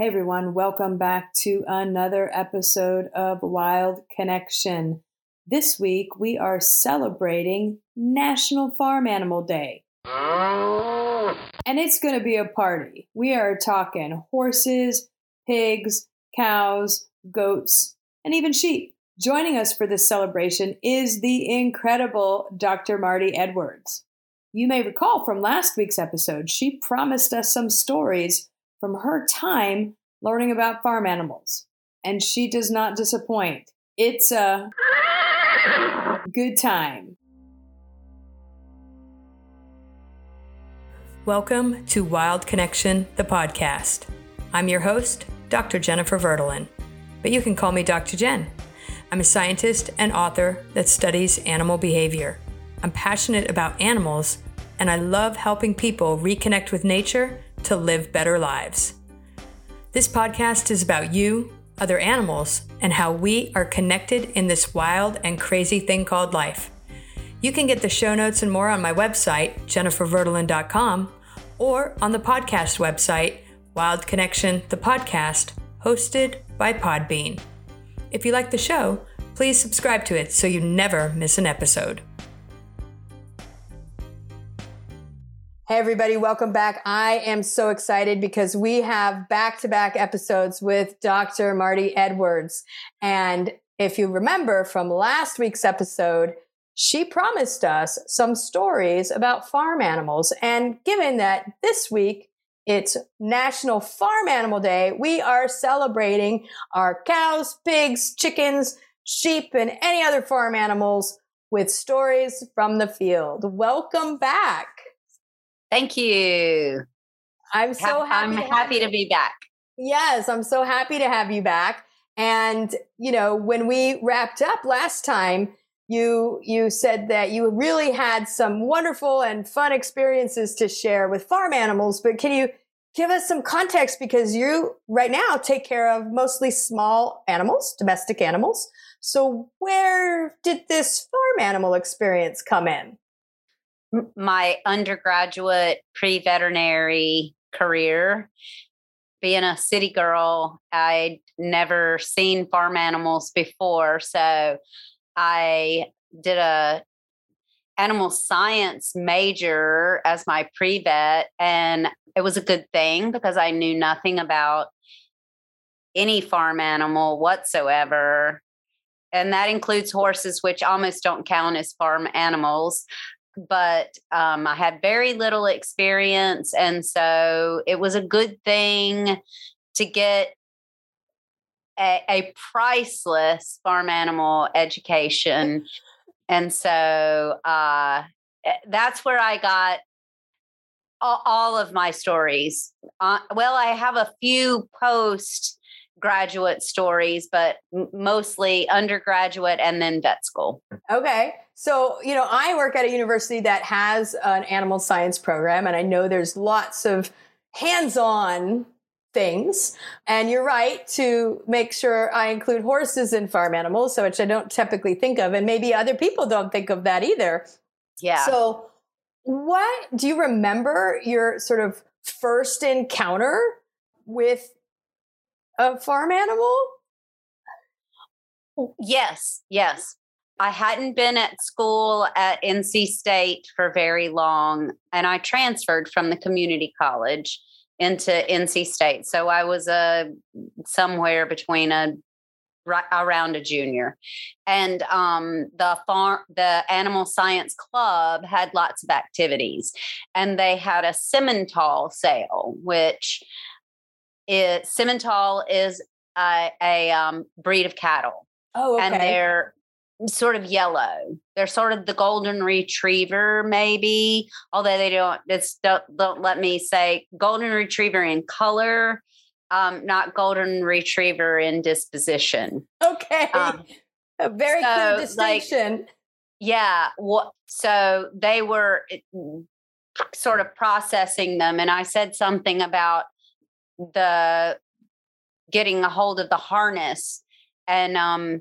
Hey everyone, welcome back to another episode of Wild Connection. This week we are celebrating National Farm Animal Day. And it's going to be a party. We are talking horses, pigs, cows, goats, and even sheep. Joining us for this celebration is the incredible Dr. Marty Edwards. You may recall from last week's episode, she promised us some stories from her time learning about farm animals. And she does not disappoint. It's a good time. Welcome to Wild Connection, the podcast. I'm your host, Dr. Jennifer Verdolin, but you can call me Dr. Jen. I'm a scientist and author that studies animal behavior. I'm passionate about animals, and I love helping people reconnect with nature to live better lives. This podcast is about you, other animals, and how we are connected in this wild and crazy thing called life. You can get the show notes and more on my website, jenniferverdolin.com, or on the podcast website, Wild Connection, the podcast, hosted by Podbean. If you like the show, please subscribe to it so you never miss an episode. Hey, everybody, welcome back. I am so excited because we have back to back episodes with Dr. Marty Edwards. And if you remember from last week's episode, she promised us some stories about farm animals. And given that this week it's National Farm Animal Day, we are celebrating our cows, pigs, chickens, sheep, and any other farm animals with stories from the field. Welcome back. Thank you. I'm so happy. I'm to happy to be back. Yes, I'm so happy to have you back. And you know, when we wrapped up last time, you you said that you really had some wonderful and fun experiences to share with farm animals. But can you give us some context because you right now take care of mostly small animals, domestic animals. So where did this farm animal experience come in? My undergraduate pre veterinary career. Being a city girl, I'd never seen farm animals before. So I did a animal science major as my pre vet. And it was a good thing because I knew nothing about any farm animal whatsoever. And that includes horses, which almost don't count as farm animals but um, I had very little experience. And so it was a good thing to get a, a priceless farm animal education. And so uh, eh, that's where I got all, all of my stories. Uh, well, I have a few post graduate stories, but mostly undergraduate and then vet school. Okay. So, you know, I work at a university that has an animal science program, and I know there's lots of hands on things. And you're right to make sure I include horses in farm animals, so which I don't typically think of, and maybe other people don't think of that either. Yeah. So, what do you remember your sort of first encounter with a farm animal? Yes, yes. I hadn't been at school at NC State for very long, and I transferred from the community college into NC State. So I was a somewhere between a around a junior, and um, the farm, the Animal Science Club had lots of activities, and they had a Simmental sale, which is Simmental is a, a um, breed of cattle. Oh, okay. And they're sort of yellow. They're sort of the golden retriever, maybe. Although they don't, it's don't, don't let me say golden retriever in color, um, not golden retriever in disposition. Okay, um, a very so, clear distinction. Like, yeah. What? So they were sort of processing them, and I said something about the getting a hold of the harness and um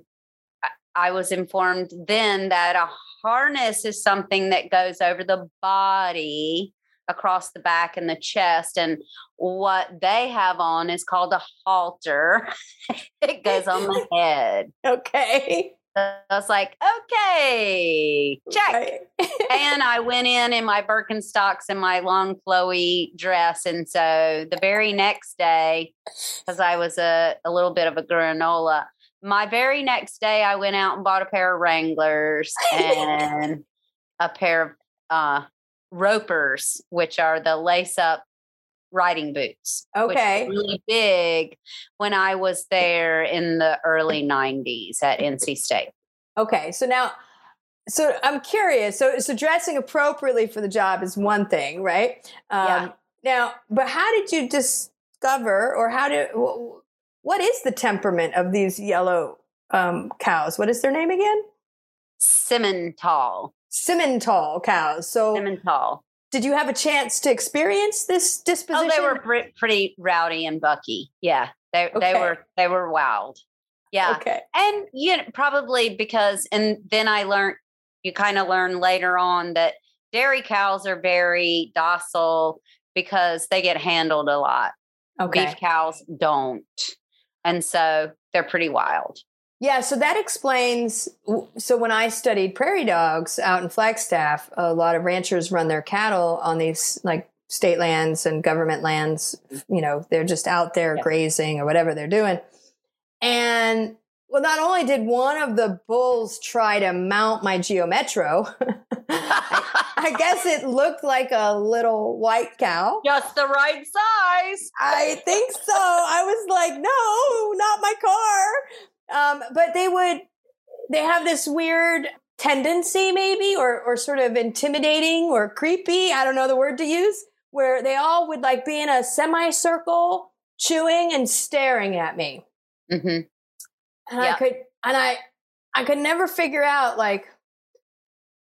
I was informed then that a harness is something that goes over the body across the back and the chest. And what they have on is called a halter. it goes on the head. Okay. I was like, okay, check. Right. and I went in in my Birkenstocks and my long flowy dress. And so the very next day, because I was a, a little bit of a granola, my very next day, I went out and bought a pair of Wranglers and a pair of uh, ropers, which are the lace up riding boots. Okay. really big when I was there in the early 90s at NC State. Okay. So now so I'm curious. So so dressing appropriately for the job is one thing, right? Um, yeah. Now, but how did you discover, or how did what is the temperament of these yellow um, cows? What is their name again? Simmental. Simmental cows. So Simmental. Did you have a chance to experience this disposition? Oh, they were pr- pretty rowdy and bucky. Yeah, they okay. they were they were wild. Yeah. Okay. And you know, probably because and then I learned you kind of learn later on that dairy cows are very docile because they get handled a lot. Okay. Beef cows don't. And so they're pretty wild. Yeah, so that explains. So when I studied prairie dogs out in Flagstaff, a lot of ranchers run their cattle on these like state lands and government lands. You know, they're just out there yeah. grazing or whatever they're doing. And well, not only did one of the bulls try to mount my Geo Metro, I guess it looked like a little white cow. Just the right size. I think so. I was like, no, not my car. Um, but they would, they have this weird tendency, maybe, or or sort of intimidating or creepy. I don't know the word to use. Where they all would like be in a semicircle, chewing and staring at me. Mm-hmm. And yeah. I could, and I, I could never figure out like,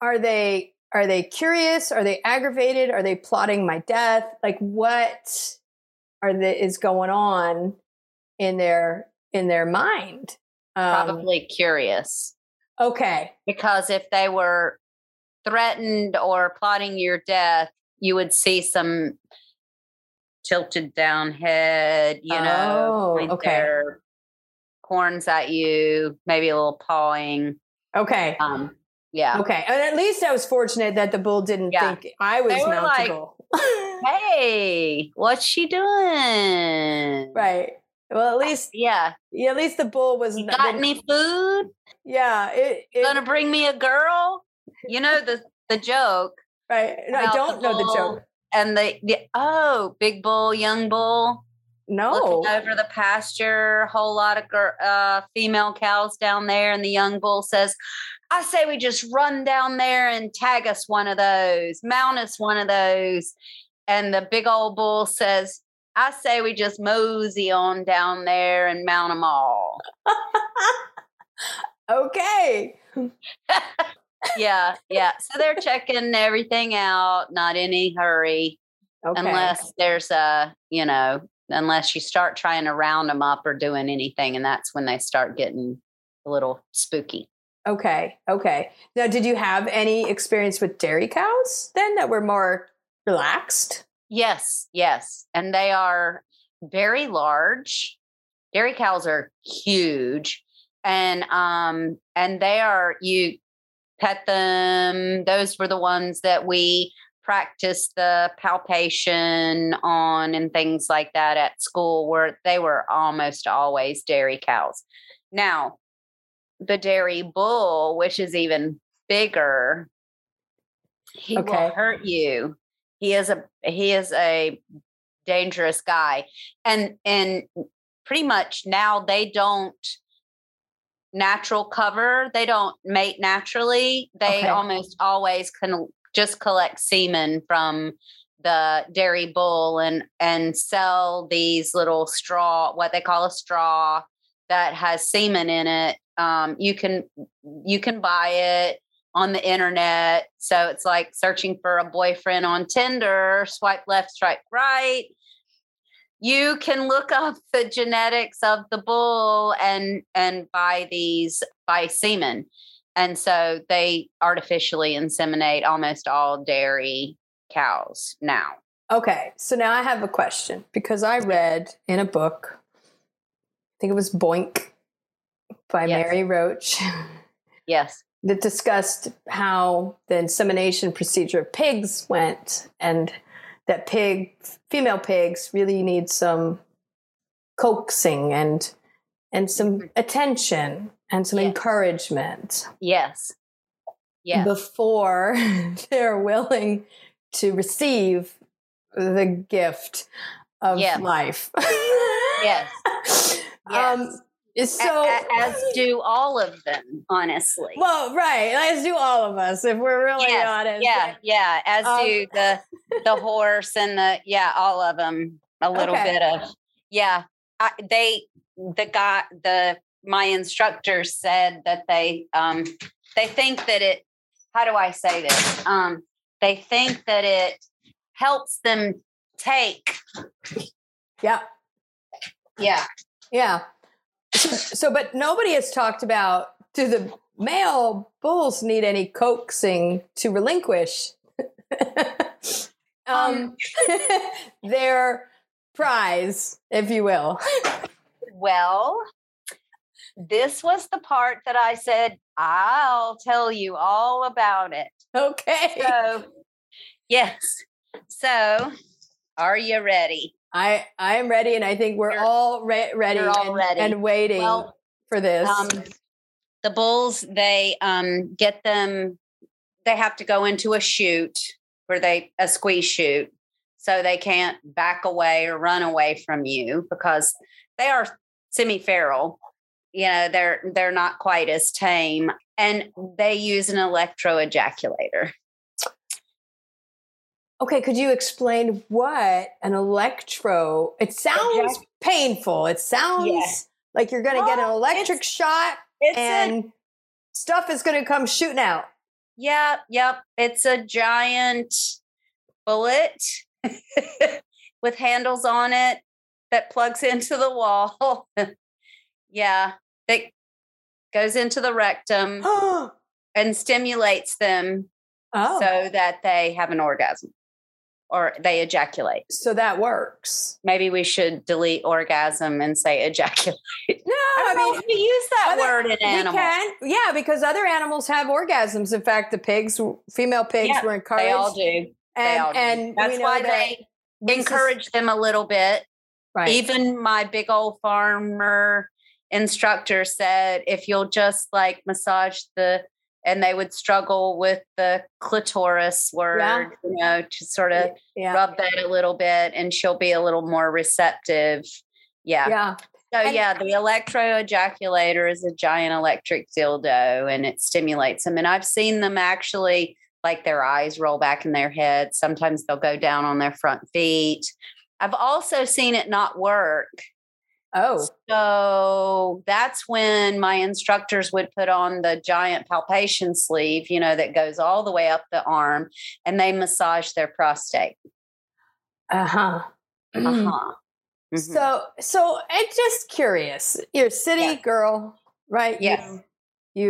are they are they curious? Are they aggravated? Are they plotting my death? Like what are the is going on in their in their mind? Um, Probably curious. Okay. Because if they were threatened or plotting your death, you would see some tilted down head, you know, oh, okay. their horns at you, maybe a little pawing. Okay. Um, yeah. Okay. And at least I was fortunate that the bull didn't yeah. think I was mountable. Like, hey, what's she doing? Right. Well, at least yeah, yeah. At least the bull was. You got any food? Yeah, it, it, gonna bring me a girl. You know the the joke, right? No, I don't know the joke. And the, the oh, big bull, young bull. No, looking over the pasture, whole lot of uh, female cows down there, and the young bull says, "I say we just run down there and tag us one of those, mount us one of those." And the big old bull says, I say we just mosey on down there and mount them all. okay. yeah, yeah. So they're checking everything out, not in any hurry. Okay. Unless there's a, you know, unless you start trying to round them up or doing anything. And that's when they start getting a little spooky. Okay. Okay. Now, did you have any experience with dairy cows then that were more relaxed? Yes, yes. And they are very large. Dairy cows are huge. And um and they are you pet them. Those were the ones that we practiced the palpation on and things like that at school where they were almost always dairy cows. Now, the dairy bull, which is even bigger, he okay. will hurt you he is a he is a dangerous guy and and pretty much now they don't natural cover they don't mate naturally they okay. almost always can just collect semen from the dairy bull and and sell these little straw what they call a straw that has semen in it um, you can you can buy it on the internet. So it's like searching for a boyfriend on Tinder, swipe left, swipe right. You can look up the genetics of the bull and and buy these by semen. And so they artificially inseminate almost all dairy cows now. Okay, so now I have a question because I read in a book, I think it was Bonk by Yes. Mary Roach, Yes. That discussed how the insemination procedure of pigs went and that pig female pigs really need some coaxing and and some attention and some Yes. encouragement Yes. Yes. before they're willing to receive the gift of Yeah. life. Yes. Um, A- so, a- as do all of them, honestly. well, right. Let's do all of us if we're really Yes, honest. yeah, yeah. As Um, do the the horse and the yeah, all of them. A little Okay. bit of yeah. I, they the guy the my instructor said that they um they think that it. How do I say this? Um, they think that it helps them take. Yeah. Yeah. Yeah. So, but nobody has talked about do the male bulls need any coaxing to relinquish um, their prize, if you will? Well, this was the part that I said, I'll tell you all about it. Okay. So, yes. So, are you ready? I I am ready, and I think we're You're- all re- ready, you're all and, ready. and waiting Well, for this. um, the bulls, they um, get them, they have to go into a chute where they, a squeeze chute, So they can't back away or run away from you because they are semi feral. You know, they're they're not quite as tame. And they use an electro ejaculator. Okay, could you explain what an electro? It sounds painful. It sounds Yeah. like you're going to get an oh, Well, electric shot, It's a and stuff is going to come shooting out. Yep, yep. It's a giant bullet with handles on it that plugs into the wall. yeah, that goes into the rectum oh, and stimulates them so, so that they have an orgasm or they ejaculate. so that works. Maybe we should delete orgasm and say ejaculate. No, I, I mean. we use that other- word in We animals. can, yeah, because other animals have orgasms. In fact, the pigs, female pigs, Yeah, were encouraged. They all do. and they all do. and we That's why that they this is- encourage them a little bit. right. even my big old farmer instructor said if you'll just like massage the and they would struggle with the clitoris word you know to sort of yeah, rub that a little bit and she'll be a little more receptive. Yeah, yeah. so And- yeah the electro ejaculator is a giant electric dildo and it stimulates them and i've seen them actually like their eyes roll back in their head. Sometimes they'll go down on their front feet. I've also seen it not work Oh, so that's when my instructors would put on the giant palpation sleeve, you know, that goes all the way up the arm, and they massage their prostate. uh huh. Uh-huh. Mhm. So, so I'm just curious. You're a city Yeah. girl, right? Yes. You,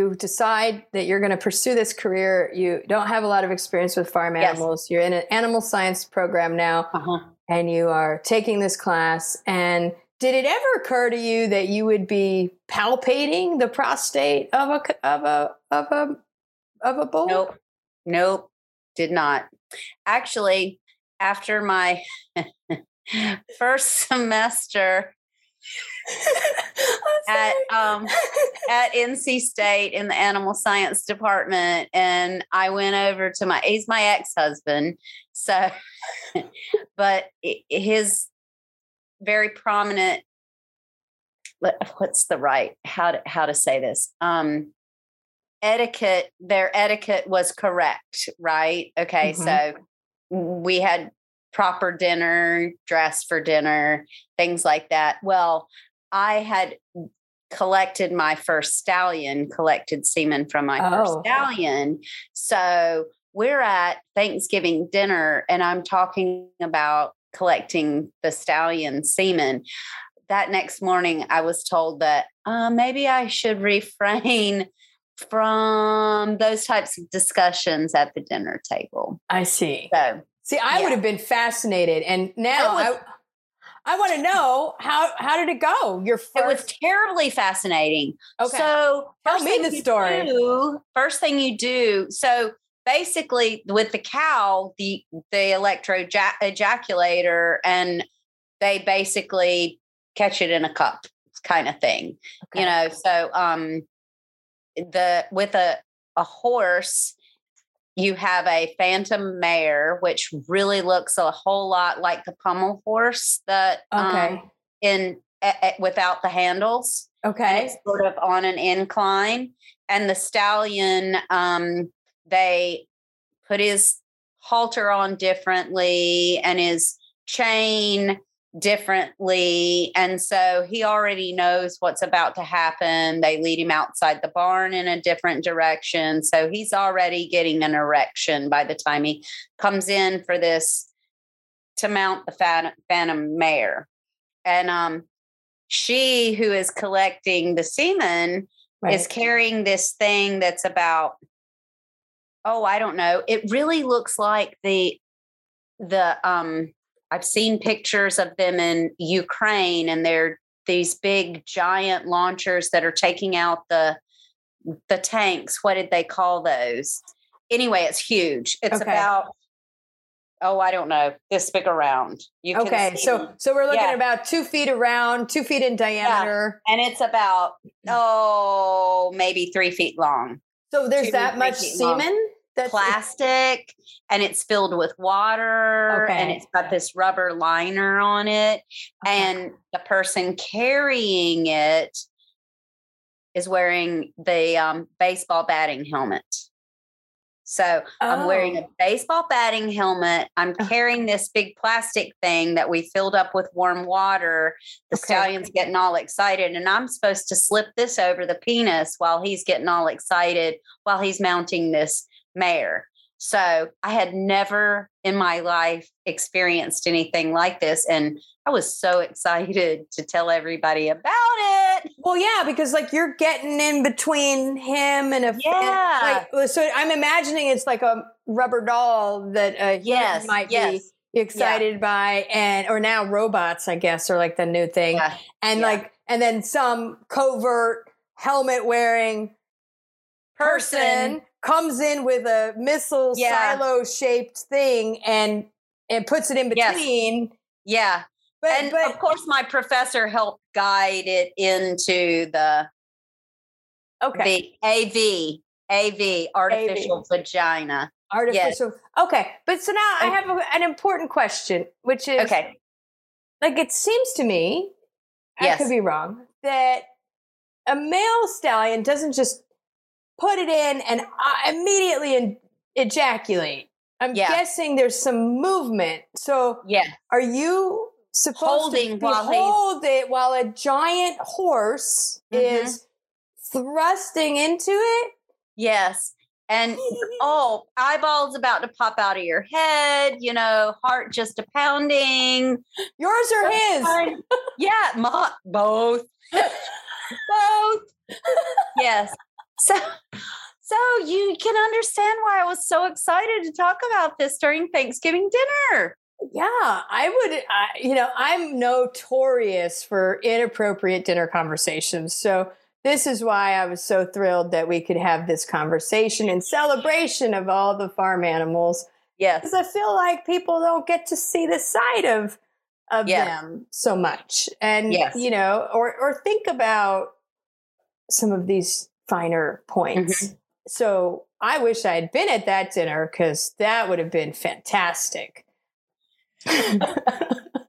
you decide that you're going to pursue this career. You don't have a lot of experience with farm Yes. animals. You're in an animal science program now, Uh-huh. and you are taking this class. And did it ever occur to you that you would be palpating the prostate of a of a of a of a bull? Nope. Nope. Did not. Actually, after my first semester at um at NC State in the animal science department, and I went over to my he's my ex husband, so but his very prominent. What's the right how to how to say this? Um, etiquette. Their etiquette was correct, right? Okay, so we had proper dinner, dress for dinner, things like that. Well, I had collected my first stallion, collected semen from my Oh. first stallion. So we're at Thanksgiving dinner, and I'm talking about collecting the stallion semen. That next morning, I was told that uh, maybe I should refrain from those types of discussions at the dinner table. I see. So, See, I Yeah. would have been fascinated, and now was- I, I want to know how how did it go? Your first, It was terribly fascinating. okay. So Tell first me thing the you story. do- first thing you do. So basically, with the cow, the the electro ejaculator, and they basically catch it in a cup, kind of thing. Okay. You know. So um, the with a a horse. You have a phantom mare, which really looks a whole lot like the pommel horse that Okay. um, in eh, eh, without the handles okay. it's sort of on an incline. And the stallion, um, they put his halter on differently and his chain differently. And so he already knows what's about to happen. They lead him outside the barn in a different direction. So he's already getting an erection by the time he comes in for this to mount the phantom, mare. And um, she who is collecting the semen Right. is carrying this thing that's about oh i don't know it really looks like the the um i've seen pictures of them in ukraine and they're these big giant launchers that are taking out the the tanks what did they call those anyway it's huge it's Okay. about oh i don't know this big around you can Okay, see so so we're looking Yeah. at about two feet around, two feet in diameter. and it's about oh maybe three feet long So there's two, that much semen. long. That's plastic and it's filled with water and it's got this rubber liner on it Okay. and the person carrying it is wearing the um, baseball batting helmet so i'm wearing Oh. a baseball batting helmet i'm Uh. carrying this big plastic thing that we filled up with warm water the Okay. stallion's getting all excited and i'm supposed to slip this over the penis while he's getting all excited while he's mounting this mare so i had never in my life experienced anything like this and i was so excited to tell everybody about it Well, yeah, because like you're getting in between him and a and, Yeah. like so I'm imagining it's like a rubber doll that a yes might yes be excited by and or now robots I guess are like the new thing. yeah. and yeah. like and then some covert helmet wearing person, person comes in with a missile Yeah. silo shaped thing and and puts it in Yes. between. yeah But and but of course my professor helped guide it into the okay. the AV, AV, artificial vagina. Artificial. Okay. But so now I have a, an important question, which is Okay. like it seems to me, I could be wrong, that a male stallion doesn't just put it in and uh, immediately in, ejaculate. I'm Yeah. guessing there's some movement. So Yeah. are you supposed Holding to be while hold it while a giant horse Mhm. is thrusting into it? Yes. And oh, eyeballs about to pop out of your head, you know, heart just a pounding. Yours or his? Yeah, my, both. both. Yes. So so you can understand why I was so excited to talk about this during Thanksgiving dinner. Yeah, I would. I, you know, I'm notorious for inappropriate dinner conversations. So this is why I was so thrilled that we could have this conversation in celebration of all the farm animals. Yes. Because I feel like people don't get to see the side of of Yes. them so much, and Yes. you know, or or think about some of these finer points. Mm-hmm. So I wish I had been at that dinner because that would have been fantastic.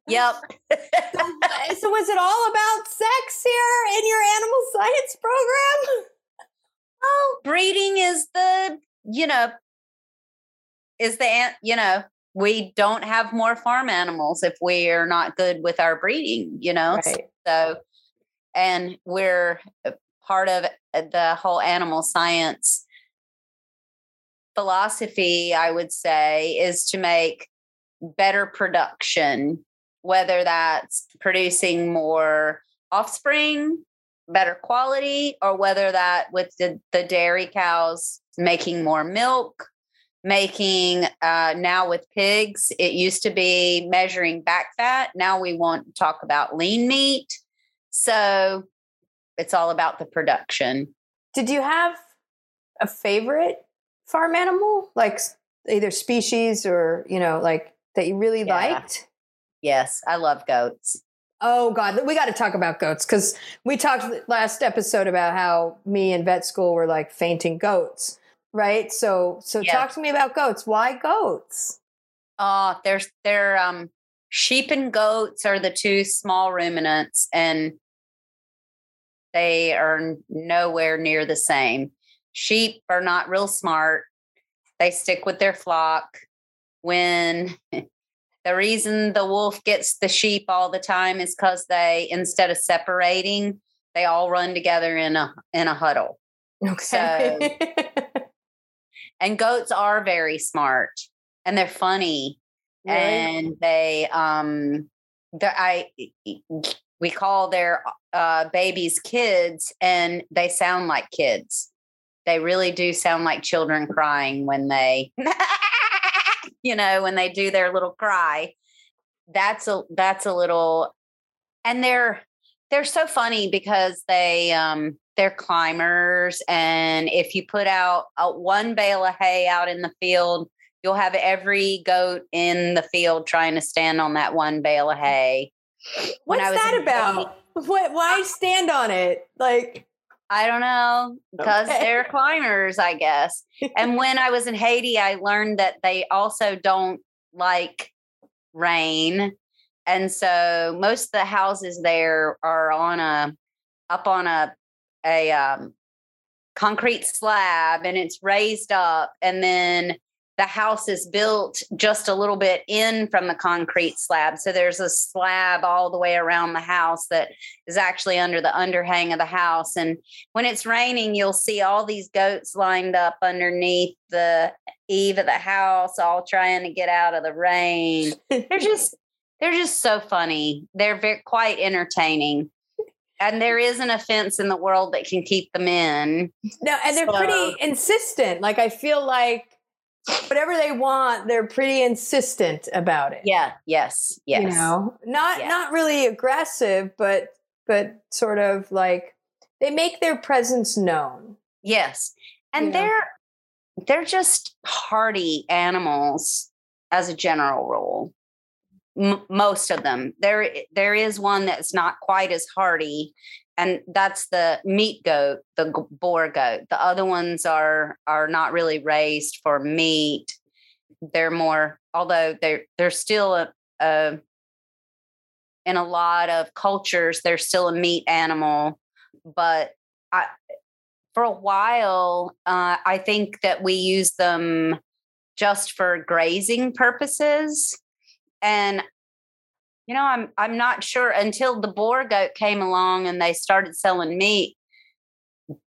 Yep. so was it all about sex here in your animal science program? well, breeding is the, you know, is the, you know, we don't have more farm animals if we are not good with our breeding, you know? Right. So, and we're part of the whole animal science philosophy, I would say, is to make better production, whether that's producing more offspring, better quality, or whether that with the, the dairy cows making more milk, making uh, now with pigs. It used to be measuring back fat. Now we want to talk about lean meat. So it's all about the production. Did you have a favorite farm animal, like either species or you know, like that you really yeah. liked? Yes, I love goats. Oh God, we got to talk about goats because we talked last episode about how me and vet school were like fainting goats, right? So, so yeah. talk to me about goats. Why goats? Uh, there's they're um sheep and goats are the two small ruminants, and they are nowhere near the same. Sheep are not real smart. They stick with their flock. When the reason the wolf gets the sheep all the time is because they, instead of separating, they all run together in a in a huddle. Okay. So, and goats are very smart and they're funny really? and they um I we call their uh, babies kids and they sound like kids. They really do sound like children crying when they you know, when they do their little cry. That's a that's a little and they're they're so funny because they um they're climbers and if you put out a, one bale of hay out in the field you'll have every goat in the field trying to stand on that one bale of hay what's that about what why stand on it like I don't know because okay. they're climbers, I guess. and when I was in Haiti, I learned that they also don't like rain. And so most of the houses there are on a up on a a um, concrete slab and it's raised up and then the house is built just a little bit in from the concrete slab. So there's a slab all the way around the house that is actually under the underhang of the house. And when it's raining, you'll see all these goats lined up underneath the eave of the house, all trying to get out of the rain. they're just they're just so funny. They're very quite entertaining. And there isn't a fence in the world that can keep them in. No, and they're so, pretty insistent. Like I feel like whatever they want, they're pretty insistent about it. Yeah. Yes. Yes. You know, not yeah. not really aggressive, but but sort of like they make their presence known. Yes, and you they're know? they're just hardy animals as a general rule. M- most of them. There there is one that's not quite as hardy, and that's the meat goat, the Boer goat. The other ones are are not really raised for meat. They're more, although they're they're still a, a in a lot of cultures they're still a meat animal, but I for a while uh, I think that we use them just for grazing purposes, and you know, I'm I'm not sure until the Boer goat came along and they started selling meat.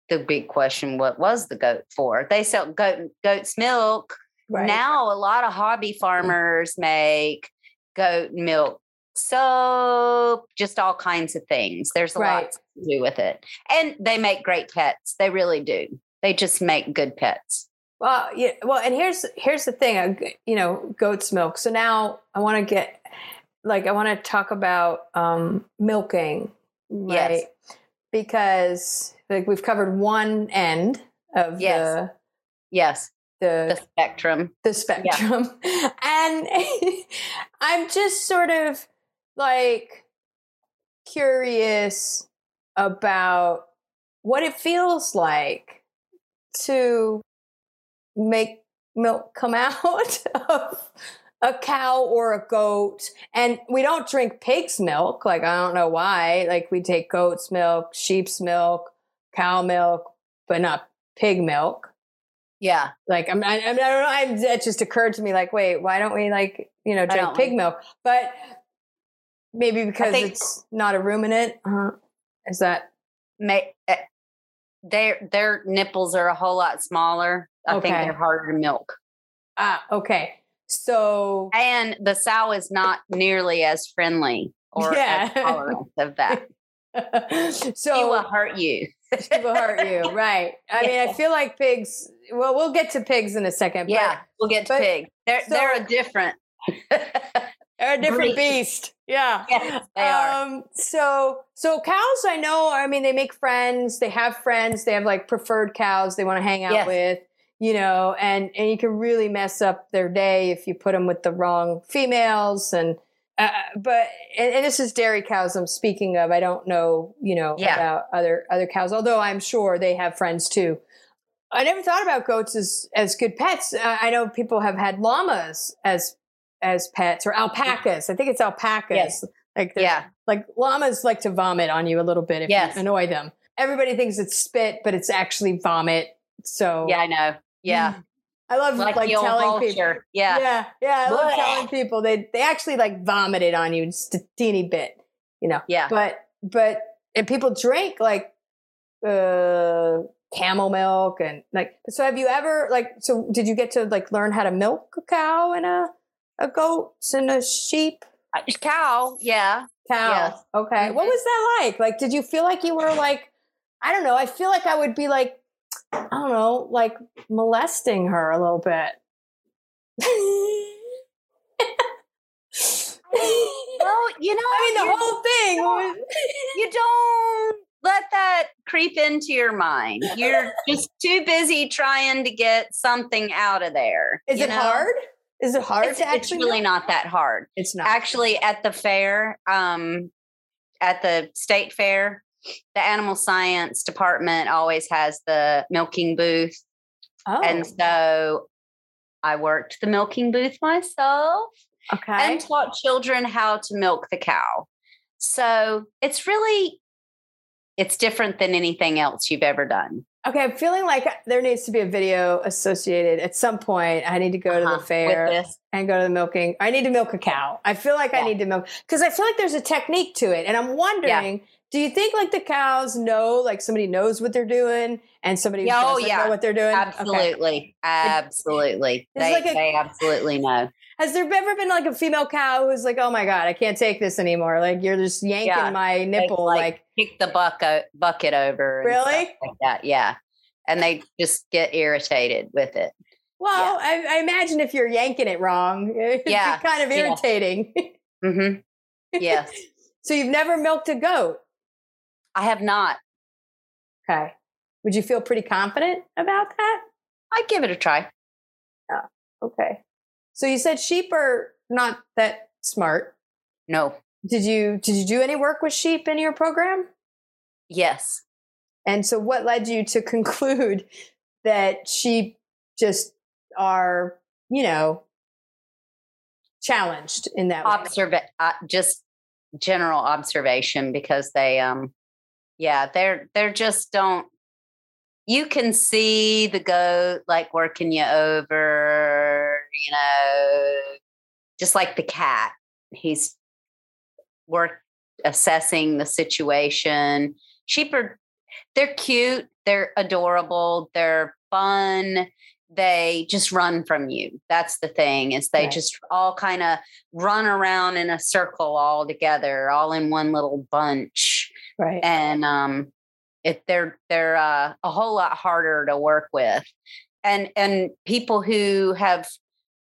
The big question: What was the goat for? They sell goat goat's milk. Right. Now, a lot of hobby farmers make goat milk soap, just all kinds of things. There's a right. lot to do with it, and they make great pets. They really do. They just make good pets. Well, yeah. Well, and here's here's the thing. Uh, you know, goat's milk. So now I want to get like I want to talk about um, milking, right? Yes. Because like we've covered one end of yes. the yes the, the spectrum the spectrum yeah. and i'm just sort of like curious about what it feels like to make milk come out of a cow or a goat and we don't drink pig's milk like i don't know why like we take goat's milk sheep's milk cow milk but not pig milk. Yeah. Like i'm i, I don't know I, it just occurred to me like wait why don't we like you know drink pig like milk? But maybe because it's not a ruminant uh, is that may, uh, their their nipples are a whole lot smaller. I okay. think they're harder to milk. Ah okay so and the sow is not nearly as friendly or yeah. as tolerant of that. so she will hurt you. she will hurt you, right? I yeah. mean, I feel like pigs. Well, we'll get to pigs in a second. Yeah, but, we'll get to pigs. They're so, they're a different. they're a different beast. Yeah. Yes, they are. Um, so so cows, I know. I mean, they make friends. They have friends. They have like preferred cows they want to hang out yes. with you know, and and you can really mess up their day if you put them with the wrong females and. Uh, but and, and, this is dairy cows I'm speaking of. I don't know, you know, yeah. about other other cows, although I'm sure they have friends too. I never thought about goats as as good pets. Uh, I know people have had llamas as as pets or alpacas. I think it's alpacas. Yes. Like yeah, like llamas like to vomit on you a little bit if yes. you annoy them. Everybody thinks it's spit, but it's actually vomit. So yeah, I know. Yeah. Mm. I love like, like telling people. Yeah. Yeah. Yeah. I love telling people they they actually like vomited on you just a teeny bit, you know. Yeah. But but and people drink like uh camel milk and like so have you ever like so did you get to like learn how to milk a cow and a a goat and a sheep? Cow, yeah. Cow. Yes. Okay. Mm-hmm. What was that like? Like did you feel like you were like I don't know, I feel like I would be like I don't know, like molesting her a little bit. well, you know, I mean, the whole thing. Was... you don't let that creep into your mind. You're just too busy trying to get something out of there. Is it know? hard? Is it hard it's, to actually? It's really not that hard. It's not. Actually, at the fair, um, at the state fair, the animal science department always has the milking booth. Oh. And so I worked the milking booth myself. Okay. And taught children how to milk the cow. So it's really it's different than anything else you've ever done. Okay, I'm feeling like there needs to be a video associated at some point. I need to go uh-huh. to the uh-huh. fair and go to the milking. I need to milk a cow. I feel like yeah. I need to milk because I feel like there's a technique to it. And I'm wondering yeah. Do you think like the cows know, like somebody knows what they're doing and somebody oh, doesn't yeah. know what they're doing? Absolutely. Okay. Absolutely. They, like a, they absolutely know. Has there ever been like a female cow who's like, oh my God, I can't take this anymore? Like you're just yanking yeah. my nipple. They, like, like kick the bucket, bucket over. Really? Like that. Yeah. And they just get irritated with it. Well, yeah. I, I, imagine if you're yanking it wrong, it's yeah. kind of irritating. Yeah. mm-hmm. Yes. so you've never milked a goat? I have not. Okay. Would you feel pretty confident about that? I'd give it a try. Yeah. Okay. So you said sheep are not that smart. No. Did you did you do any work with sheep in your program? Yes. And so what led you to conclude that sheep just are, you know, challenged in that Observe uh, just general observation because they um yeah, they're they're just don't you can see the goat like working you over, you know, just like the cat. He's work assessing the situation. Sheep are they're cute, they're adorable, they're fun. They just run from you. That's the thing is they right. just all kind of run around in a circle all together, all in one little bunch right and um if they're they're uh, a whole lot harder to work with and and people who have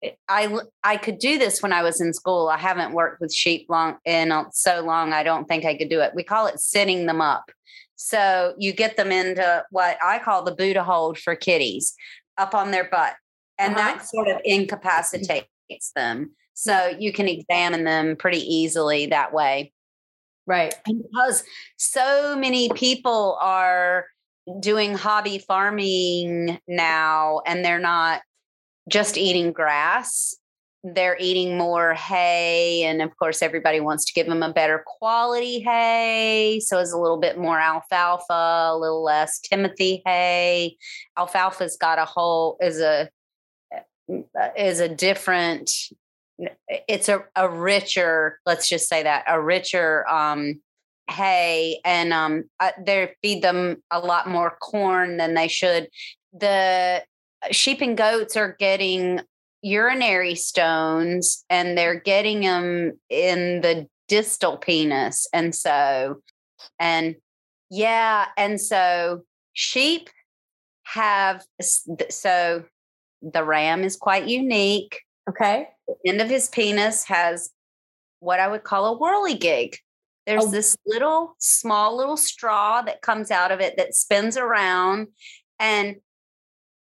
eh, I I could do this when I was in school. I haven't worked with sheep long in so long. I don't think I could do it. We call it sitting them up. So you get them into what I call the Buddha hold for kitties, up on their butt, and uh-huh. that sort of incapacitates them. So you can examine them pretty easily that way. Right. Because so many people are doing hobby farming now and they're not just eating grass. They're eating more hay. And of course, everybody wants to give them a better quality hay. So it's a little bit more alfalfa, a little less Timothy hay. Alfalfa's got a whole, is a, uh, is a different it's a, a richer let's just say that a richer um hay and um uh, they feed them a lot more corn than they should the sheep and goats are getting urinary stones and they're getting them in the distal penis and so And yeah, and so sheep have so the ram is quite unique. Okay. The end of his penis has what I would call a whirligig. There's oh. this little small little straw that comes out of it that spins around and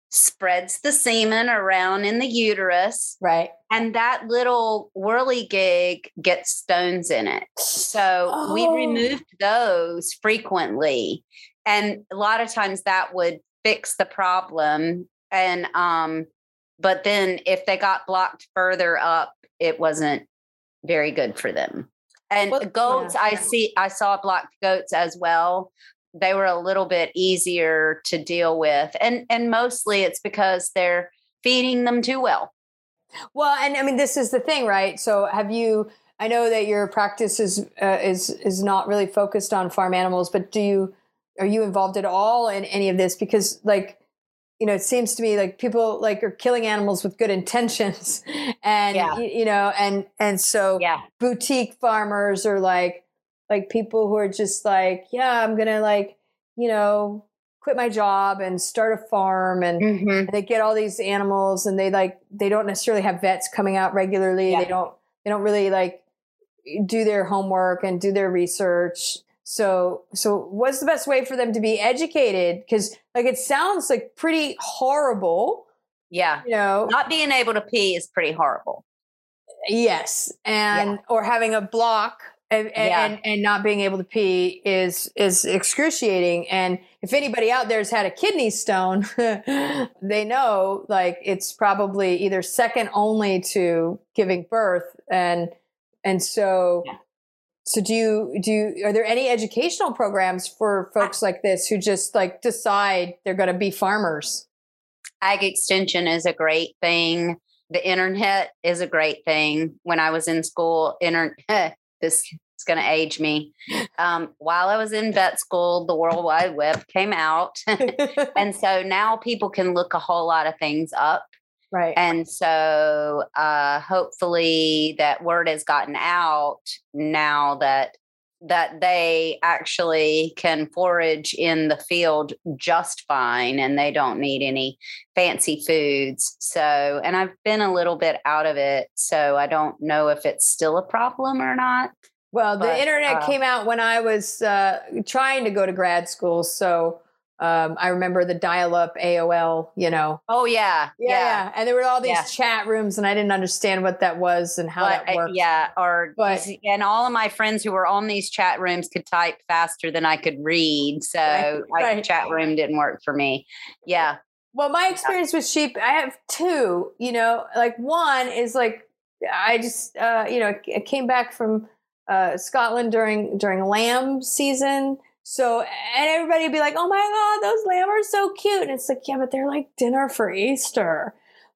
spreads the semen around in the uterus. Right. And that little whirligig gets stones in it. So oh. we removed those frequently. And a lot of times that would fix the problem. And um, but then if they got blocked further up, it wasn't very good for them. And well, goats, yeah. I see, I saw blocked goats as well. They were a little bit easier to deal with, and and mostly it's because they're feeding them too well. Well, and I mean, this is the thing, right? So, have you? I know that your practice is uh, is is not really focused on farm animals, but do you are you involved at all in any of this? Because, like, you know, it seems to me like people like are killing animals with good intentions, and yeah. you, you, know, and and so yeah. boutique farmers are like like people who are just like, yeah, I'm gonna like, you know, quit my job and start a farm, and, mm-hmm. and they get all these animals, and they like they don't necessarily have vets coming out regularly. Yeah. They don't they don't really like do their homework and do their research so, so what's the best way for them to be educated? Because like it sounds like pretty horrible. Yeah, you know, not being able to pee is pretty horrible. Yes, and yeah. or having a block and, yeah. and, and not being able to pee is is excruciating. And if anybody out there has had a kidney stone, they know like it's probably either second only to giving birth, and and so yeah. So do you do you, are there any educational programs for folks like this who just like decide they're going to be farmers? Ag extension is a great thing. The internet is a great thing. When I was in school, internet this is going to age me. Um, while I was in vet school, the World Wide Web came out, and so now people can look a whole lot of things up. Right. And so uh, hopefully that word has gotten out now that that they actually can forage in the field just fine and they don't need any fancy foods. So, and I've been a little bit out of it, so I don't know if it's still a problem or not. Well, the internet uh, came out when I was uh, trying to go to grad school, so um, I remember the dial-up AOL, you know. Oh yeah, yeah, yeah. And there were all these yeah. chat rooms, and I didn't understand what that was and how but, that worked. yeah, or but and all of my friends who were on these chat rooms could type faster than I could read, so right, right. chat room didn't work for me. Yeah. Well, my experience with sheep, I have two. You know, like one is like I just, uh, you know, I came back from uh, Scotland during during lamb season so, and everybody would be like, oh my God, those lamb are so cute. And it's like, yeah, but they're like dinner for Easter.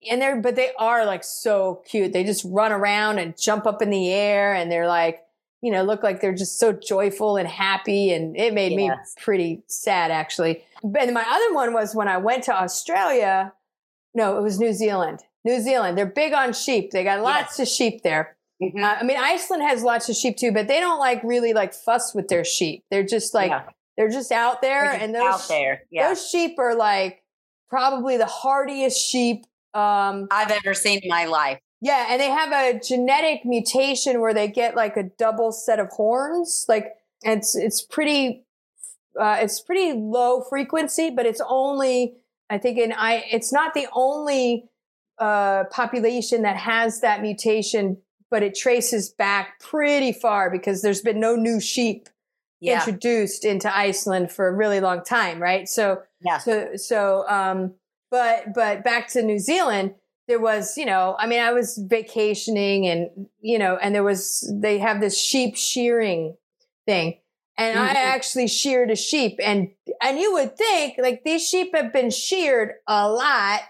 And they're, but they are like so cute. They just run around and jump up in the air and they're like, you know, look like they're just so joyful and happy. And it made yes. me pretty sad actually. But my other one was when I went to Australia. No, it was New Zealand. New Zealand. They're big on sheep. They got lots yes. of sheep there. Mm-hmm. Uh, I mean, Iceland has lots of sheep too, but they don't like really like fuss with their sheep. They're just like yeah. they're just out there, just and those out there, yeah. those sheep are like probably the hardiest sheep um, I've ever seen in my life. Yeah, and they have a genetic mutation where they get like a double set of horns. Like it's it's pretty uh, it's pretty low frequency, but it's only I think in I it's not the only uh, population that has that mutation but it traces back pretty far because there's been no new sheep yeah. introduced into Iceland for a really long time, right? So, yeah. So, so, um, but, but back to New Zealand, there was, you know, I mean, I was vacationing and, you know, and there was, they have this sheep shearing thing. And mm-hmm. I actually sheared a sheep and, and you would think like these sheep have been sheared a lot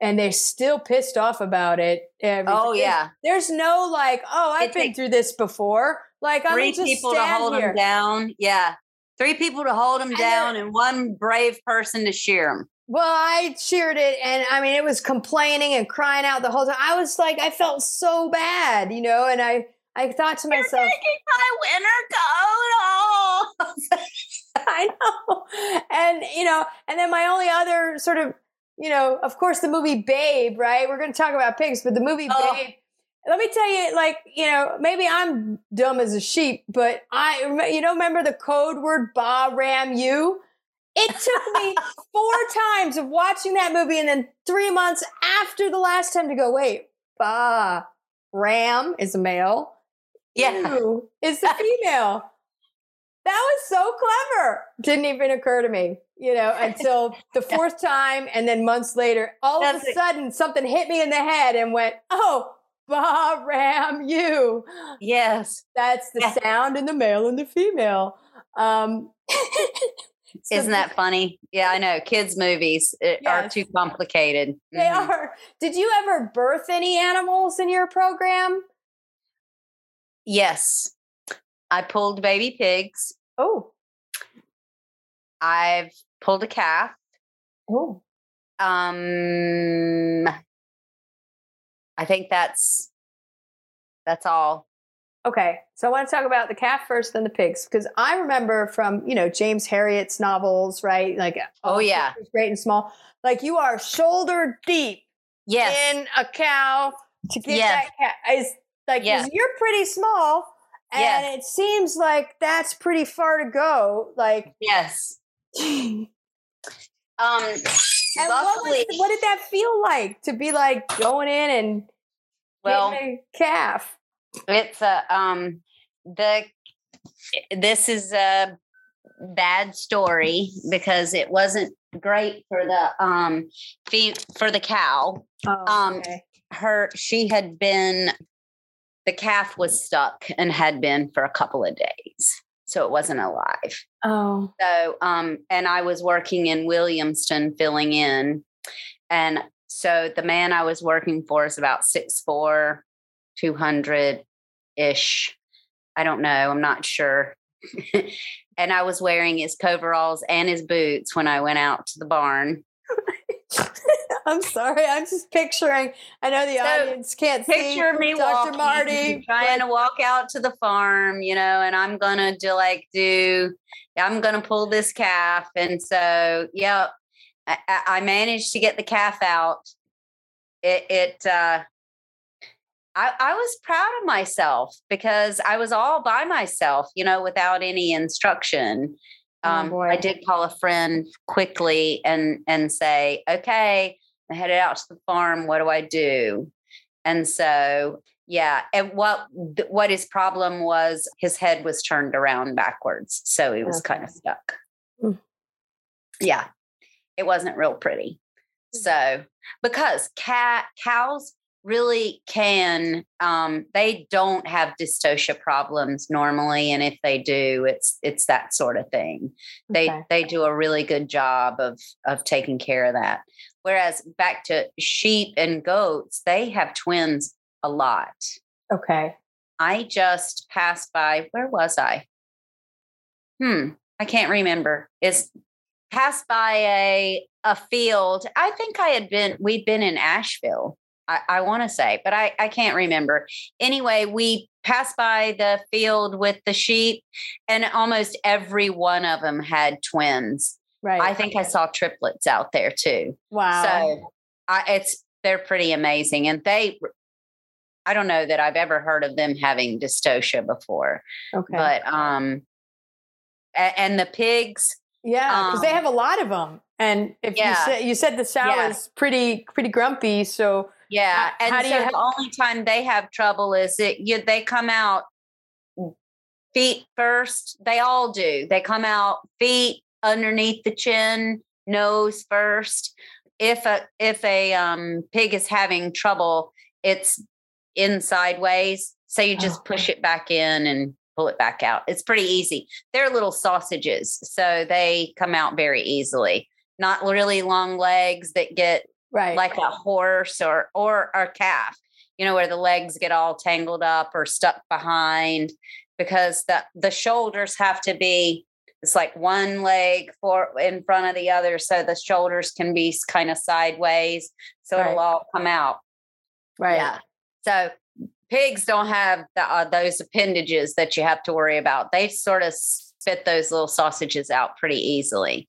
and they're still pissed off about it. Oh yeah. There's no like, oh, I've it been through this before. Like I'm three just people to hold here. them down. Yeah, three people to hold them and down, and one brave person to shear them. Well, I cheered it, and I mean, it was complaining and crying out the whole time. I was like, I felt so bad, you know, and I I thought to You're myself, taking my winter coat off. I know. And, you know, and then my only other sort of, you know, of course, the movie Babe, right? We're going to talk about pigs, but the movie Oh. Babe, let me tell you, like, you know, maybe I'm dumb as a sheep, but I, you know, remember the code word Baa Ram Ewe? It took me four times of watching that movie and then three months after the last time to go, wait, Ba Ram is a male. yeah. Ewe is the female. That was so clever. Didn't even occur to me, you know, until the fourth time. And then months later, all of That's a it. sudden, something hit me in the head and went, oh, Bah Ram, you. Yes. That's the Yeah. sound in the male and the female. Um, so Isn't that funny? Yeah, I know. Kids' movies uh, are too complicated. They Mhm. are. Did you ever birth any animals in your program? Yes. I pulled baby pigs. Oh, I've pulled a calf. oh, Um I think that's that's all. Okay, so I want to talk about the calf first, then the pigs, because I remember from you know James Herriot's novels, right? Like, Oh, yeah. Great and small. Like you are shoulder deep Yes. in a cow to get Yes. that cat. Is like Yeah. you're pretty small, and Yes. it seems like that's pretty far to go. Like, yes. and Um what, was, what did that feel like to be like going in and well a calf? it's a um the this is a bad story because it wasn't great for the um for the cow Oh, Um, okay. her she had been the calf was stuck and had been for a couple of days so it wasn't alive. Oh, so um and i was working in williamston filling in and so the man i was working for is about six four, two hundred ish. I don't know i'm not sure. And i was wearing his coveralls and his boots when i went out to the barn I'm sorry. I'm just picturing. I know the So, audience can't picture see me Dr. walking, Marty trying but- to walk out to the farm, you know, and I'm gonna do like do, I'm gonna pull this calf, and so yeah, I, I managed to get the calf out. It, it uh, I I was proud of myself because I was all by myself, you know, without any instruction. Oh, Um, boy. I did call a friend quickly and and say, okay, I headed out to the farm. What do I do? And so, yeah. And what what his problem was, his head was turned around backwards, so he was kind of stuck. Mm. Yeah, it wasn't real pretty. So, because cat cows really can, um, they don't have dystocia problems normally, and if they do, it's it's that sort of thing they Okay. they do a really good job of of taking care of that whereas back to sheep and goats they have twins a lot. Okay. i just passed by where was i? Hmm i can't remember. It's passed by a a field. I think i had been we'd been in asheville i, I want to say but I, I can't remember. Anyway we passed by the field with the sheep and almost every one of them had twins Right. I think I saw triplets out there too. wow. So I, it's they're pretty amazing, and they. I don't know that I've ever heard of them having dystocia before, okay. but um, and the pigs, yeah, because they um, have a lot of them, and if you said you said the sow Yeah. is pretty pretty grumpy, so yeah. How- and how so the only time they have trouble is it you they come out feet first. They all do. They come out feet underneath the chin, nose first. If a if a um, pig is having trouble, it's in sideways. So you just Oh. push it back in and pull it back out. It's pretty easy. They're little sausages, so they come out very easily. Not really long legs that get right. like a horse or or a calf you know where the legs get all tangled up or stuck behind because the the shoulders have to be it's like one leg for in front of the other so the shoulders can be kind of sideways so Right. it'll all come out right. yeah so pigs don't have the, uh, those appendages that you have to worry about. They sort of spit those little sausages out pretty easily.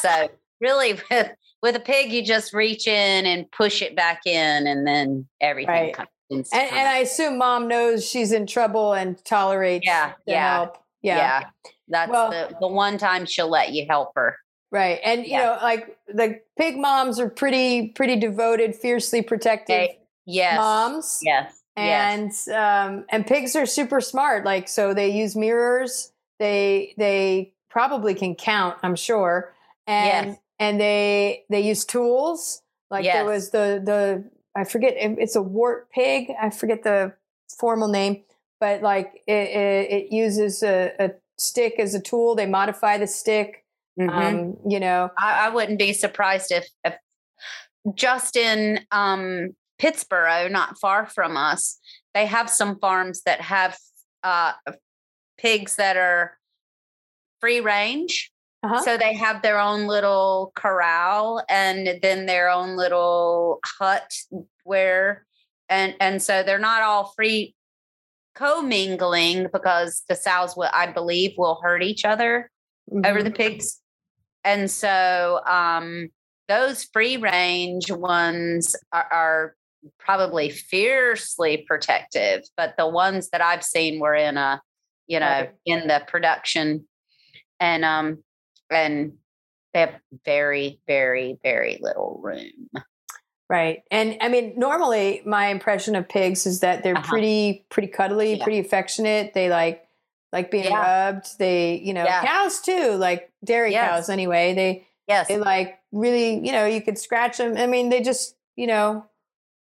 so really with with a pig you just reach in and push it back in and then everything right. comes and, and, I assume mom knows she's in trouble and tolerates yeah, yeah, help. Yeah. Yeah. That's well, the, the one time she'll let you help her. Right. And yeah. you know, like the pig moms are pretty, pretty devoted, fiercely protective they, yes. moms. Yes. And yes. um and pigs are super smart. Like so they use mirrors. They they probably can count, I'm sure. And yes. and they they use tools. Like yes. there was the the I forget it's a wart pig. I forget the formal name, but like it, it, it uses a, a, stick as a tool. They modify the stick. Mm-hmm. Um, you know, I, I, wouldn't be surprised if, if just in um, Pittsboro, not far from us, they have some farms that have uh, pigs that are free range uh-huh. So they have their own little corral and then their own little hut where and and so they're not all free commingling because the sows will I believe will hurt each other mm-hmm. over the pigs. And so um those free range ones are, are probably fiercely protective, but the ones that I've seen were in a you know right. in the production and um and they have very, very, very little room. Right. And I mean, normally my impression of pigs is that they're uh-huh. pretty, pretty cuddly, yeah. pretty affectionate. They like, like being yeah. rubbed. They, you know, yeah. cows too, like dairy yes. cows anyway. They, yes. they like really, you know, you could scratch them. I mean, they just, you know,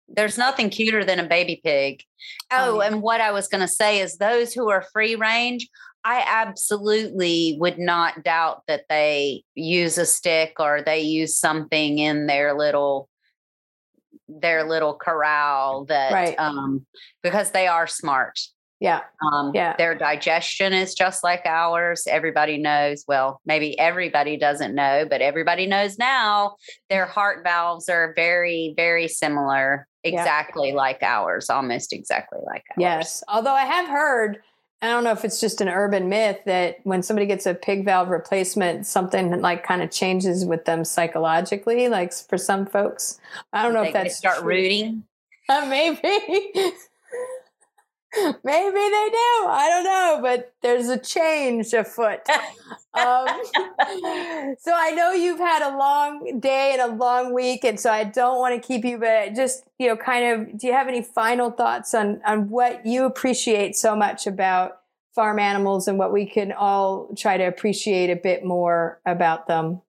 there's nothing cuter than a baby pig. Oh, oh and what I was going to say is those who are free range I absolutely would not doubt that they use a stick or they use something in their little their little corral that right. um because they are smart. Yeah. Um yeah. their digestion is just like ours. Everybody knows, well, maybe everybody doesn't know, but everybody knows now their heart valves are very very similar, exactly yeah. like ours, almost exactly like ours. Yes. Although I have heard I don't know if it's just an urban myth that when somebody gets a pig valve replacement, something like kind of changes with them psychologically. Like for some folks, I don't know they, if that's start true. rooting. Uh, maybe. Maybe they do. I don't know, but there's a change afoot. um, so I know you've had a long day and a long week, and so I don't want to keep you, but just you know, kind of, do you have any final thoughts on on what you appreciate so much about farm animals and what we can all try to appreciate a bit more about them?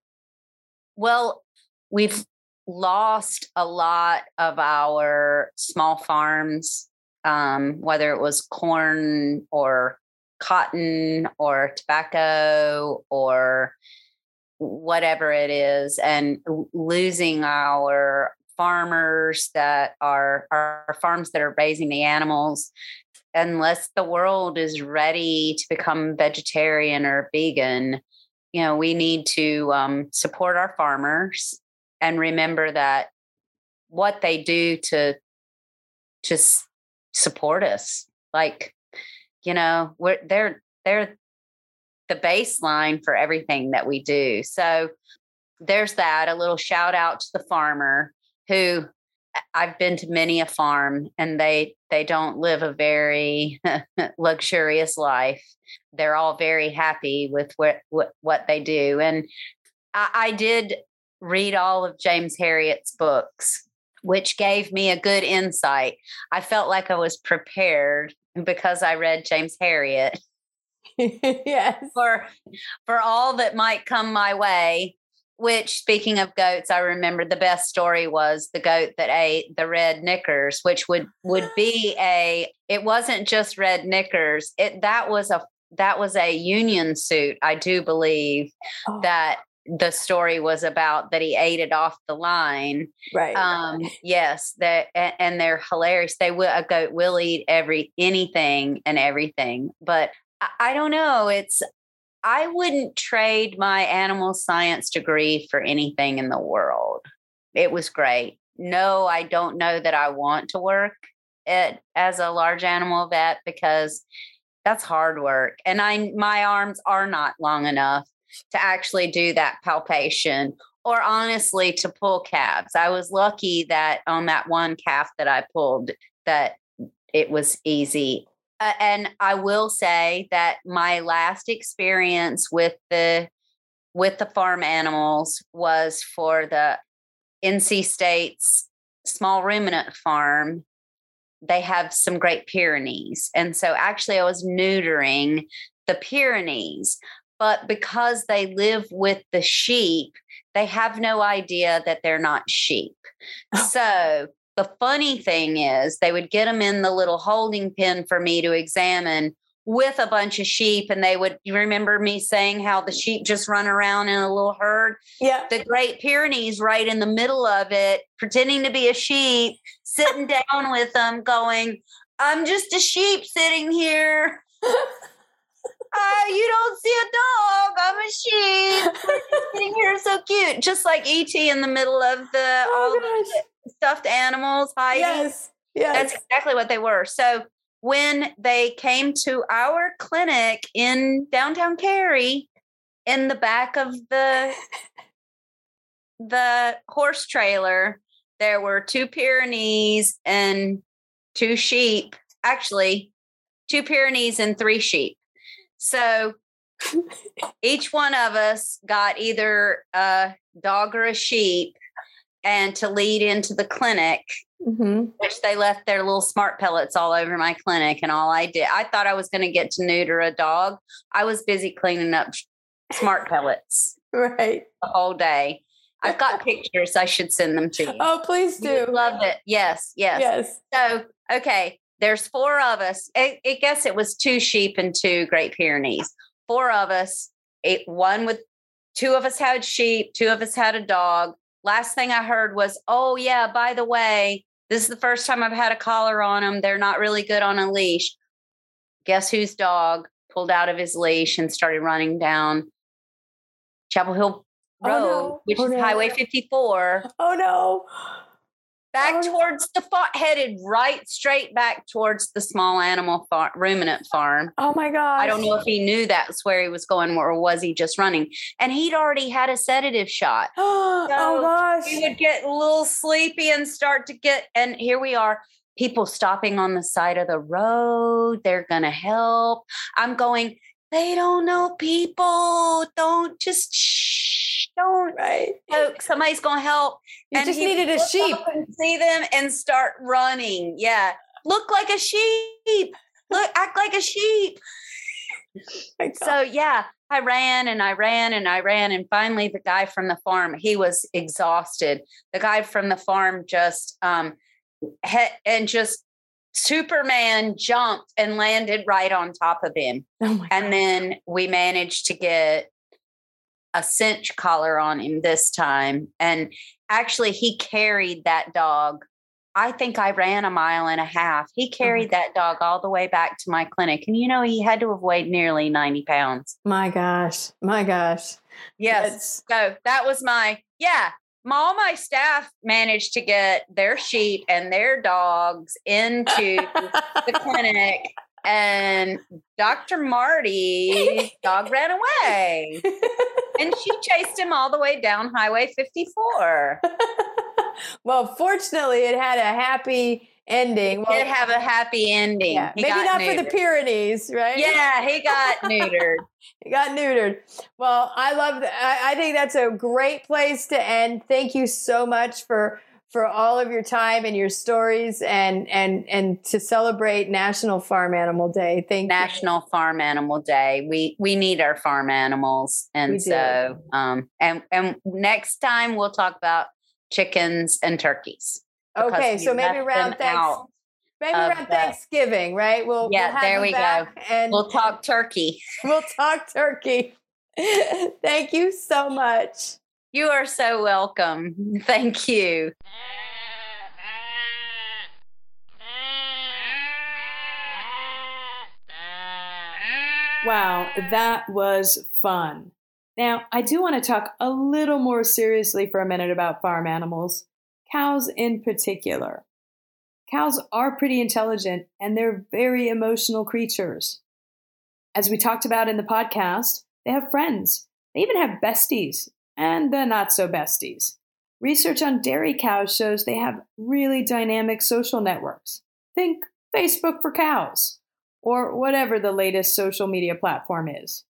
Well, we've lost a lot of our small farms um, whether it was corn or cotton or tobacco or whatever it is, and losing our farmers that are our farms that are raising the animals unless the world is ready to become vegetarian or vegan you know we need to um, support our farmers and remember that what they do to just support us. Like, you know, we're they're they're the baseline for everything that we do. So there's that. A little shout out to the farmer who I've been to many a farm and they they don't live a very luxurious life. They're all very happy with what what, what they do. And I, I did read all of James Herriot's books which gave me a good insight. I felt like I was prepared because I read James Herriot. yes. For for all that might come my way. Which, speaking of goats, I remember the best story was the goat that ate the red knickers, which would would be a. It wasn't just red knickers. It that was a that was a union suit, I do believe, oh. that the story was about that he ate it off the line. Right. Um, yes, that and they're hilarious. They will a goat will eat every anything and everything. But I, I don't know. It's I wouldn't trade my animal science degree for anything in the world. It was great. No, I don't know that I want to work it as a large animal vet because that's hard work. And I my arms are not long enough to actually do that palpation or honestly to pull calves. I was lucky that on that one calf that I pulled that it was easy. Uh, and I will say that my last experience with the with the farm animals was for the NC State's small ruminant farm. They have some Great Pyrenees. And so actually, I was neutering the Pyrenees. But because they live with the sheep, they have no idea that they're not sheep. Oh. So the funny thing is, they would get them in the little holding pen for me to examine with a bunch of sheep and they would you remember me saying how the sheep just run around in a little herd yeah the great pyrenees right in the middle of it pretending to be a sheep sitting down with them going i'm just a sheep sitting here you don't see a dog i'm a sheep sitting here so cute. Just like E.T. in the middle of the oh, all the stuffed animals hiding. Yes yes. That's exactly what they were. So when they came to our clinic in downtown Cary in the back of the the horse trailer there were two Pyrenees and two sheep. Actually two Pyrenees and three sheep so each one of us got either a dog or a sheep and to lead into the clinic Mm-hmm. Which they left their little smart pellets all over my clinic, and all I did, I thought I was going to get to neuter a dog. I was busy cleaning up smart pellets, right, the whole day. I've got pictures. I should send them to you. Oh, please do. love it. Yes, yes, yes. So, okay, there's four of us. I, I guess it was two sheep and two Great Pyrenees. Four of us. It one with two of us had sheep, two of us had a dog. Last thing I heard was, "Oh yeah, by the way, this is the first time I've had a collar on them. They're not really good on a leash. Guess whose dog pulled out of his leash and started running down Chapel Hill Road, oh no. which oh is no. Highway 54. Oh no back oh, towards the farm, headed right straight back towards the small animal farm, ruminant farm. Oh my god! I don't know if he knew that's where he was going, or was he just running? And he'd already had a sedative shot. Oh so oh gosh! He would get a little sleepy and start to get. And here we are, people stopping on the side of the road. They're gonna help. I'm going. They don't know people. Don't just. Shh don't right. Somebody's gonna help. You and just needed a sheep. see them and start running. Yeah. Look like a sheep. Look, act like a sheep. so yeah, I ran and I ran and I ran. And finally the guy from the farm, he was exhausted. The guy from the farm just um and just Superman jumped and landed right on top of him. Oh and then we managed to get a cinch collar on him this time. And actually, he carried that dog. I think I ran a mile and a half. He oh carried oh that dog all the way back to my clinic. And you know, he had to have weighed nearly 90 pounds. My gosh. My gosh. Yes. so that was my, yeah. All my staff managed to get their sheep and their dogs into the clinic and Dr. Marty dog ran away. and she chased him all the way down Highway 54. well, fortunately, it had a happy ending. Well, it did have a happy ending. Yeah, maybe not neutered. for the Pyrenees, right? Yeah, he got neutered. he got neutered. Well, I love. I, I think that's a great place to end. Thank you so much for for all of your time and your stories and and and to celebrate National Farm Animal Day. Thank National you. Farm Animal Day. We we need our farm animals. And so um and and next time we'll talk about chickens and turkeys. Okay, so maybe around thanks, maybe around the, Thanksgiving, right? We'll Yeah, we'll there we go. And we'll talk turkey. We'll talk turkey. Thank you so much. You are so welcome. Thank you. Wow, that was fun. Now, I do want to talk a little more seriously for a minute about farm animals, cows in particular. Cows are pretty intelligent and they're very emotional creatures. As we talked about in the podcast, they have friends. They even have besties and the not so besties. Research on dairy cows shows they have really dynamic social networks. Think Facebook for cows, or whatever the latest social media platform is.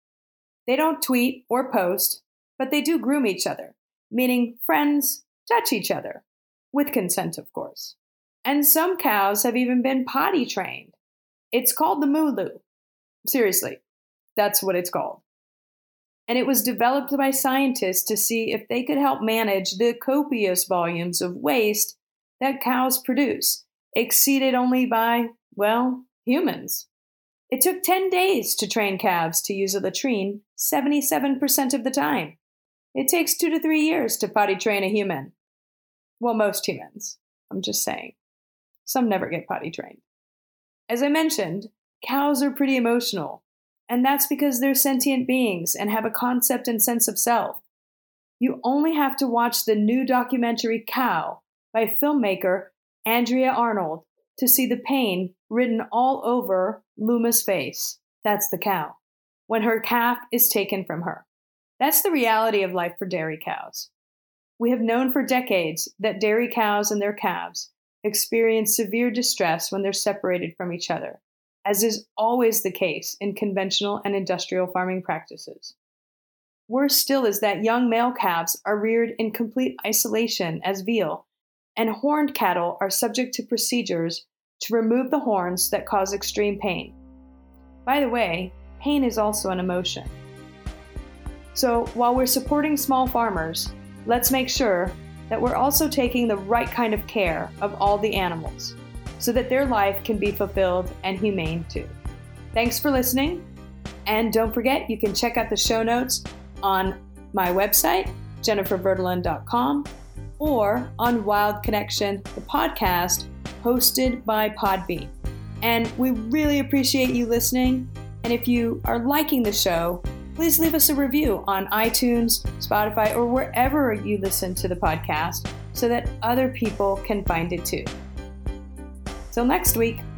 They don't tweet or post, but they do groom each other, meaning friends touch each other, with consent, of course. And some cows have even been potty trained. It's called the Mooloo. Seriously, that's what it's called and it was developed by scientists to see if they could help manage the copious volumes of waste that cows produce, exceeded only by, well, humans. It took 10 days to train calves to use a latrine 77% of the time. It takes two to three years to potty train a human. Well, most humans. I'm just saying. Some never get potty trained. As I mentioned, cows are pretty emotional, and that's because they're sentient beings and have a concept and sense of self. You only have to watch the new documentary Cow by filmmaker Andrea Arnold to see the pain written all over Luma's face. That's the cow. When her calf is taken from her. That's the reality of life for dairy cows. We have known for decades that dairy cows and their calves experience severe distress when they're separated from each other as is always the case in conventional and industrial farming practices. Worse still is that young male calves are reared in complete isolation as veal, and horned cattle are subject to procedures to remove the horns that cause extreme pain. By the way, pain is also an emotion. So while we're supporting small farmers, let's make sure that we're also taking the right kind of care of all the animals so that their life can be fulfilled and humane too. Thanks for listening. And don't forget, you can check out the show notes on my website, jenniferverdolin.com, or on Wild Connection, the podcast hosted by Podbean. And we really appreciate you listening. And if you are liking the show, please leave us a review on iTunes, Spotify, or wherever you listen to the podcast so that other people can find it too. Till next week.